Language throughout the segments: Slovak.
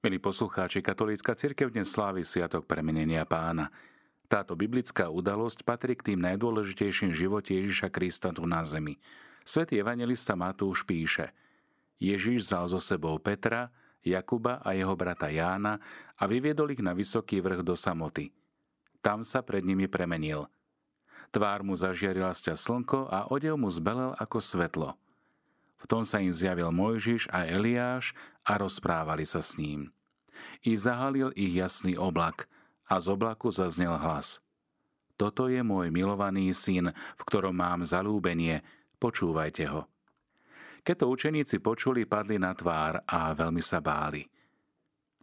Milí poslucháči, katolícka cirkev dnes slávi Sviatok premenenia pána. Táto biblická udalosť patrí k tým najdôležitejším živote Ježiša Krista tu na zemi. Svetý evangelista Matúš píše Ježiš vzal so sebou Petra, Jakuba a jeho brata Jána a vyviedol ich na vysoký vrch do samoty. Tam sa pred nimi premenil. Tvár mu zažiarila sťa slnko a odev mu zbelel ako svetlo. V tom sa im zjavil Mojžiš a Eliáš a rozprávali sa s ním. I zahalil ich jasný oblak a z oblaku zaznel hlas. Toto je môj milovaný syn, v ktorom mám zalúbenie, počúvajte ho. Keď to učeníci počuli, padli na tvár a veľmi sa báli.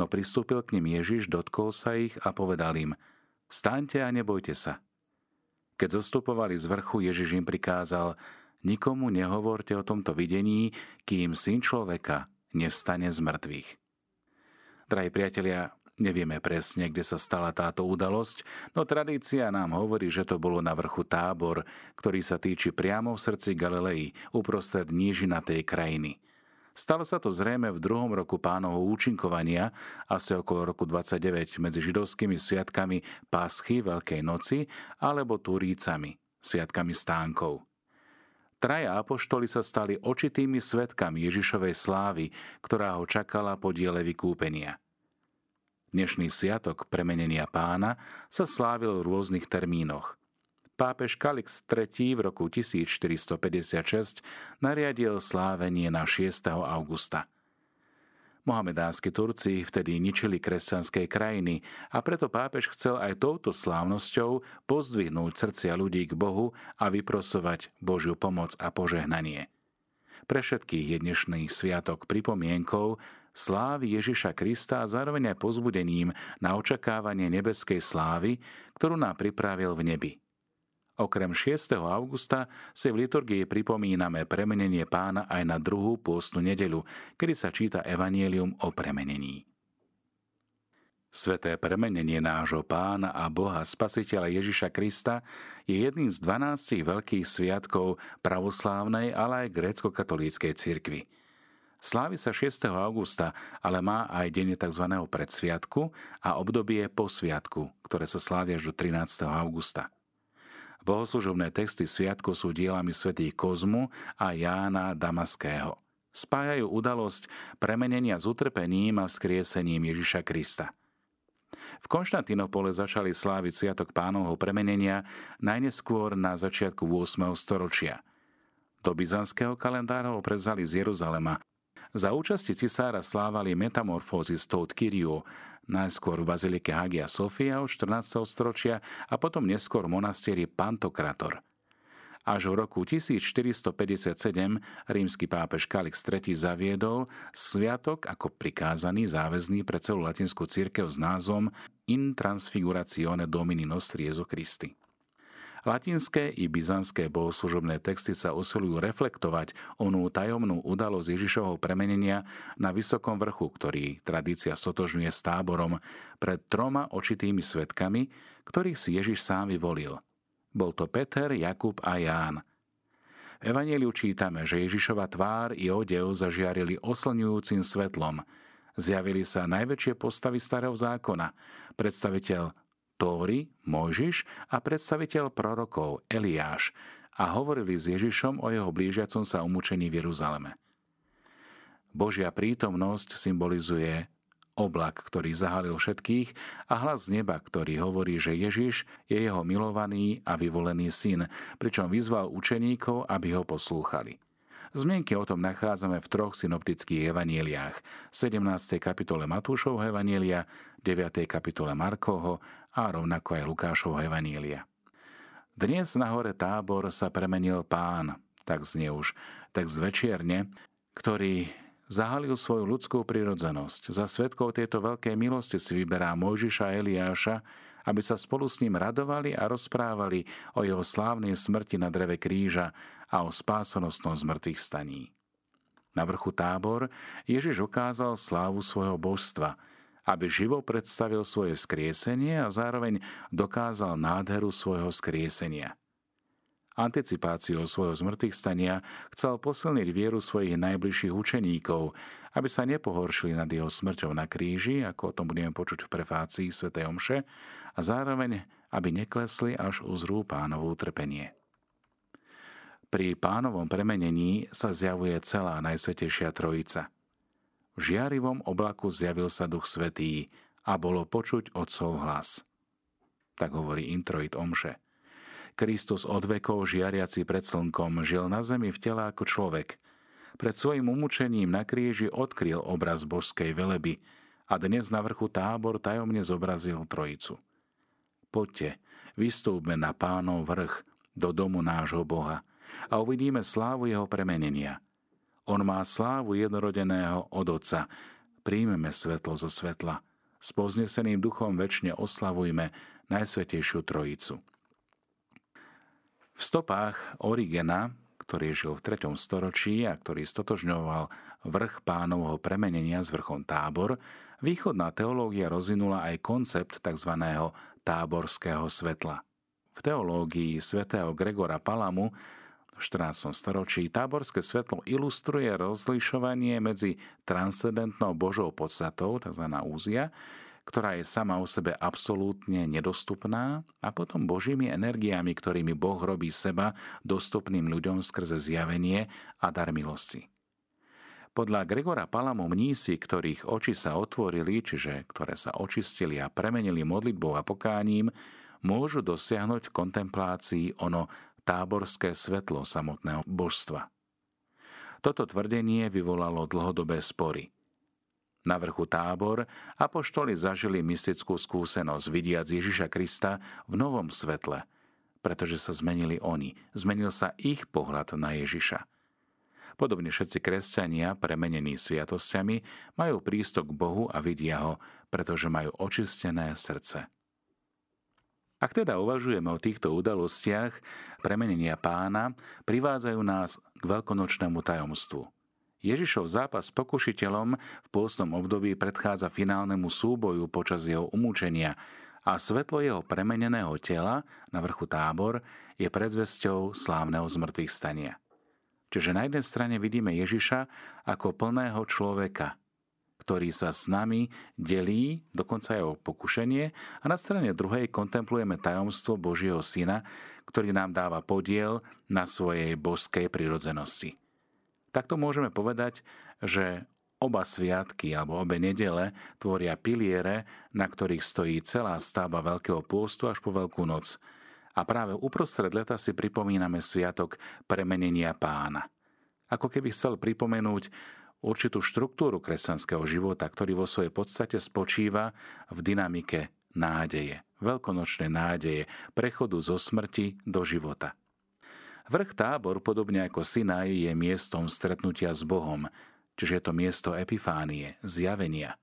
No pristúpil k nim Ježiš, dotkol sa ich a povedal im, staňte a nebojte sa. Keď zostupovali z vrchu, Ježiš im prikázal, nikomu nehovorte o tomto videní, kým syn človeka nevstane z mŕtvych. Drahí priatelia, nevieme presne, kde sa stala táto udalosť, no tradícia nám hovorí, že to bolo na vrchu tábor, ktorý sa týči priamo v srdci Galilei, uprostred nížinatej krajiny. Stalo sa to zrejme v druhom roku pánovho účinkovania, asi okolo roku 29 medzi židovskými sviatkami Páschy Veľkej noci alebo Turícami, sviatkami stánkov. Traja apoštoli sa stali očitými svetkami Ježišovej slávy, ktorá ho čakala po diele vykúpenia. Dnešný sviatok premenenia pána sa slávil v rôznych termínoch. Pápež Kalix III v roku 1456 nariadil slávenie na 6. augusta – Mohamedánsky Turci vtedy ničili kresťanské krajiny a preto pápež chcel aj touto slávnosťou pozdvihnúť srdcia ľudí k Bohu a vyprosovať Božiu pomoc a požehnanie. Pre všetkých je dnešný sviatok pripomienkou slávy Ježiša Krista a zároveň aj pozbudením na očakávanie nebeskej slávy, ktorú nám pripravil v nebi. Okrem 6. augusta si v liturgii pripomíname premenenie pána aj na druhú pôstnu nedelu, kedy sa číta evanielium o premenení. Sveté premenenie nášho pána a Boha Spasiteľa Ježiša Krista je jedným z 12 veľkých sviatkov pravoslávnej, ale aj grécko-katolíckej cirkvi. Slávi sa 6. augusta, ale má aj deň tzv. predsviatku a obdobie po sviatku, ktoré sa slávia až do 13. augusta. Bohoslužobné texty sviatku sú dielami svätých Kozmu a Jána Damaského. Spájajú udalosť premenenia s utrpením a vzkriesením Ježiša Krista. V Konštantinopole začali sláviť Sviatok pánovho premenenia najneskôr na začiatku 8. storočia. Do byzantského kalendára ho prezali z Jeruzalema. Za účasti cisára slávali metamorfózy z Tout Kyriu, najskôr v bazilike Hagia Sofia od 14. storočia a potom neskôr v monastieri Pantokrator. Až v roku 1457 rímsky pápež Kalix III zaviedol sviatok ako prikázaný záväzný pre celú latinskú církev s názvom In Transfiguratione Domini Nostri Jesu Christi. Latinské i byzantské bohoslužobné texty sa usilujú reflektovať onú tajomnú udalosť Ježišovho premenenia na vysokom vrchu, ktorý tradícia stotožňuje s táborom pred troma očitými svetkami, ktorých si Ježiš sám vyvolil. Bol to Peter, Jakub a Ján. V Evangeliu čítame, že Ježišova tvár i odev zažiarili oslňujúcim svetlom. Zjavili sa najväčšie postavy starého zákona, predstaviteľ Tóry, Mojžiš a predstaviteľ prorokov Eliáš a hovorili s Ježišom o jeho blížiacom sa umúčení v Jeruzaleme. Božia prítomnosť symbolizuje oblak, ktorý zahalil všetkých a hlas z neba, ktorý hovorí, že Ježiš je jeho milovaný a vyvolený syn, pričom vyzval učeníkov, aby ho poslúchali. Zmienky o tom nachádzame v troch synoptických evanieliách. 17. kapitole Matúšovho evanielia, 9. kapitole Markovho a rovnako aj Lukášovho evanielia. Dnes na hore tábor sa premenil pán, tak znie už text zvečierne, ktorý zahalil svoju ľudskú prirodzenosť. Za svetkov tejto veľkej milosti si vyberá Mojžiša a Eliáša, aby sa spolu s ním radovali a rozprávali o jeho slávnej smrti na dreve kríža a o spásonosnom zmrtvých staní. Na vrchu tábor Ježiš ukázal slávu svojho božstva, aby živo predstavil svoje skriesenie a zároveň dokázal nádheru svojho skriesenia. Anticipáciou svojho zmrtvých stania chcel posilniť vieru svojich najbližších učeníkov, aby sa nepohoršili nad jeho smrťou na kríži, ako o tom budeme počuť v prefácii Sv. Omše, a zároveň, aby neklesli až uzrú pánovu trpenie. Pri pánovom premenení sa zjavuje celá Najsvetejšia Trojica. Žiarivom oblaku zjavil sa Duch Svetý a bolo počuť Otcov hlas. Tak hovorí introit Omše. Kristus od vekov žiariaci pred slnkom žil na zemi v tele ako človek. Pred svojim umúčením na kríži odkryl obraz božskej veleby a dnes na vrchu tábor tajomne zobrazil trojicu. Poďte, vystúpme na pánov vrch, do domu nášho Boha a uvidíme slávu jeho premenenia. On má slávu jednorodeného od Otca. Príjmeme svetlo zo svetla. S pozneseným duchom väčšine oslavujme Najsvetejšiu Trojicu. V stopách Origena, ktorý žil v 3. storočí a ktorý stotožňoval vrch pánovho premenenia s vrchom tábor, východná teológia rozvinula aj koncept tzv. táborského svetla. V teológii svätého Gregora Palamu 14. storočí táborské svetlo ilustruje rozlišovanie medzi transcendentnou Božou podstatou, tzv. úzia, ktorá je sama o sebe absolútne nedostupná a potom Božími energiami, ktorými Boh robí seba dostupným ľuďom skrze zjavenie a dar milosti. Podľa Gregora Palamu mnísi, ktorých oči sa otvorili, čiže ktoré sa očistili a premenili modlitbou a pokáním, môžu dosiahnuť v kontemplácii ono táborské svetlo samotného božstva. Toto tvrdenie vyvolalo dlhodobé spory – na vrchu tábor apoštoli zažili mystickú skúsenosť vidiac Ježiša Krista v novom svetle, pretože sa zmenili oni, zmenil sa ich pohľad na Ježiša. Podobne všetci kresťania, premenení sviatosťami, majú prístup k Bohu a vidia ho, pretože majú očistené srdce. Ak teda uvažujeme o týchto udalostiach, premenenia pána privádzajú nás k veľkonočnému tajomstvu – Ježišov zápas s pokušiteľom v pôstnom období predchádza finálnemu súboju počas jeho umúčenia a svetlo jeho premeneného tela na vrchu tábor je predzvesťou slávneho zmrtvých stania. Čiže na jednej strane vidíme Ježiša ako plného človeka, ktorý sa s nami delí, dokonca aj o pokušenie, a na strane druhej kontemplujeme tajomstvo Božieho Syna, ktorý nám dáva podiel na svojej božskej prirodzenosti. Takto môžeme povedať, že oba sviatky alebo obe nedele tvoria piliere, na ktorých stojí celá stavba Veľkého pôstu až po Veľkú noc. A práve uprostred leta si pripomíname sviatok premenenia pána. Ako keby chcel pripomenúť určitú štruktúru kresťanského života, ktorý vo svojej podstate spočíva v dynamike nádeje, veľkonočnej nádeje, prechodu zo smrti do života. Vrch tábor, podobne ako Sinaj, je miestom stretnutia s Bohom, čiže je to miesto epifánie, zjavenia.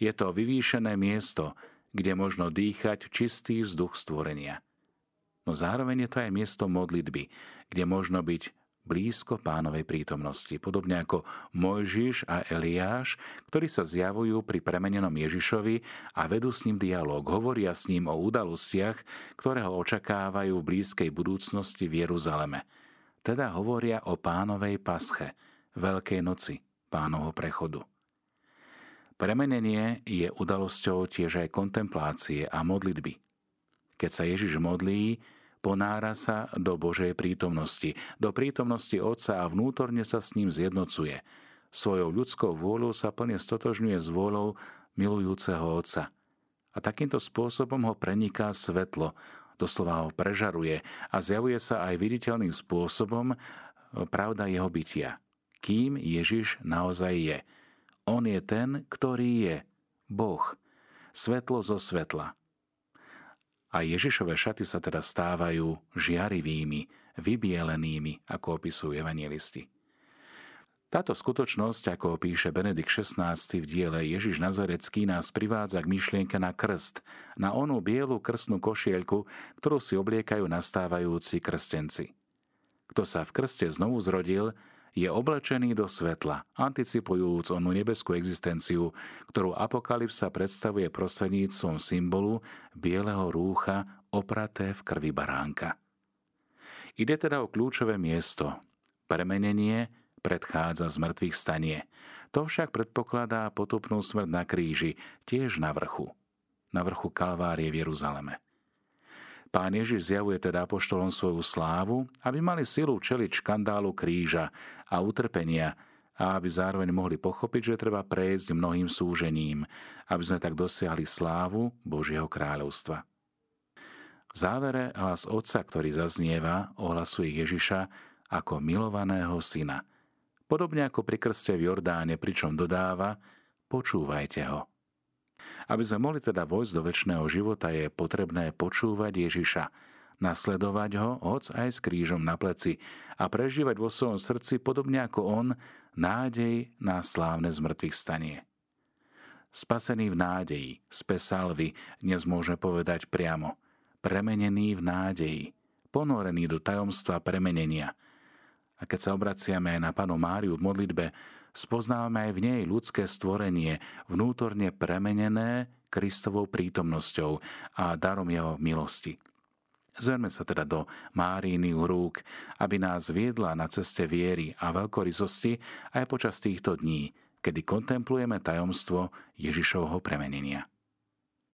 Je to vyvýšené miesto, kde možno dýchať čistý vzduch stvorenia. No zároveň je to aj miesto modlitby, kde možno byť blízko pánovej prítomnosti, podobne ako Mojžiš a Eliáš, ktorí sa zjavujú pri premenenom Ježišovi a vedú s ním dialog, hovoria s ním o udalostiach, ktoré ho očakávajú v blízkej budúcnosti v Jeruzaleme. Teda hovoria o pánovej pasche, Veľkej noci, pánovho prechodu. Premenenie je udalosťou tiež aj kontemplácie a modlitby. Keď sa Ježiš modlí, ponára sa do Božej prítomnosti, do prítomnosti Otca a vnútorne sa s ním zjednocuje. Svojou ľudskou vôľou sa plne stotožňuje s vôľou milujúceho Otca. A takýmto spôsobom ho preniká svetlo, doslova ho prežaruje a zjavuje sa aj viditeľným spôsobom e, pravda jeho bytia. Kým Ježiš naozaj je. On je ten, ktorý je. Boh. Svetlo zo svetla a Ježišové šaty sa teda stávajú žiarivými, vybielenými, ako opisujú evangelisti. Táto skutočnosť, ako píše Benedikt XVI v diele Ježiš Nazarecký, nás privádza k myšlienke na krst, na onú bielu krstnú košielku, ktorú si obliekajú nastávajúci krstenci. Kto sa v krste znovu zrodil, je oblečený do svetla, anticipujúc onú nebeskú existenciu, ktorú Apokalypsa predstavuje prostredníctvom symbolu bieleho rúcha opraté v krvi baránka. Ide teda o kľúčové miesto. Premenenie predchádza zmrtvých stanie. To však predpokladá potupnú smrť na kríži, tiež na vrchu. Na vrchu Kalvárie v Jeruzaleme. Pán Ježiš zjavuje teda apoštolom svoju slávu, aby mali silu čeliť škandálu kríža a utrpenia a aby zároveň mohli pochopiť, že treba prejsť mnohým súžením, aby sme tak dosiahli slávu Božieho kráľovstva. V závere hlas Otca, ktorý zaznieva, ohlasuje Ježiša ako milovaného syna. Podobne ako pri krste v Jordáne, pričom dodáva, počúvajte ho. Aby sme mohli teda vojsť do väčšného života, je potrebné počúvať Ježiša, nasledovať ho, hoc aj s krížom na pleci a prežívať vo svojom srdci podobne ako on nádej na slávne zmrtvých stanie. Spasený v nádeji, z Pesalvy, dnes môžeme povedať priamo, premenený v nádeji, ponorený do tajomstva premenenia. A keď sa obraciame na Panu Máriu v modlitbe, spoznávame aj v nej ľudské stvorenie, vnútorne premenené Kristovou prítomnosťou a darom jeho milosti. Zverme sa teda do Márínych rúk, aby nás viedla na ceste viery a veľkorysosti aj počas týchto dní, kedy kontemplujeme tajomstvo Ježišovho premenenia.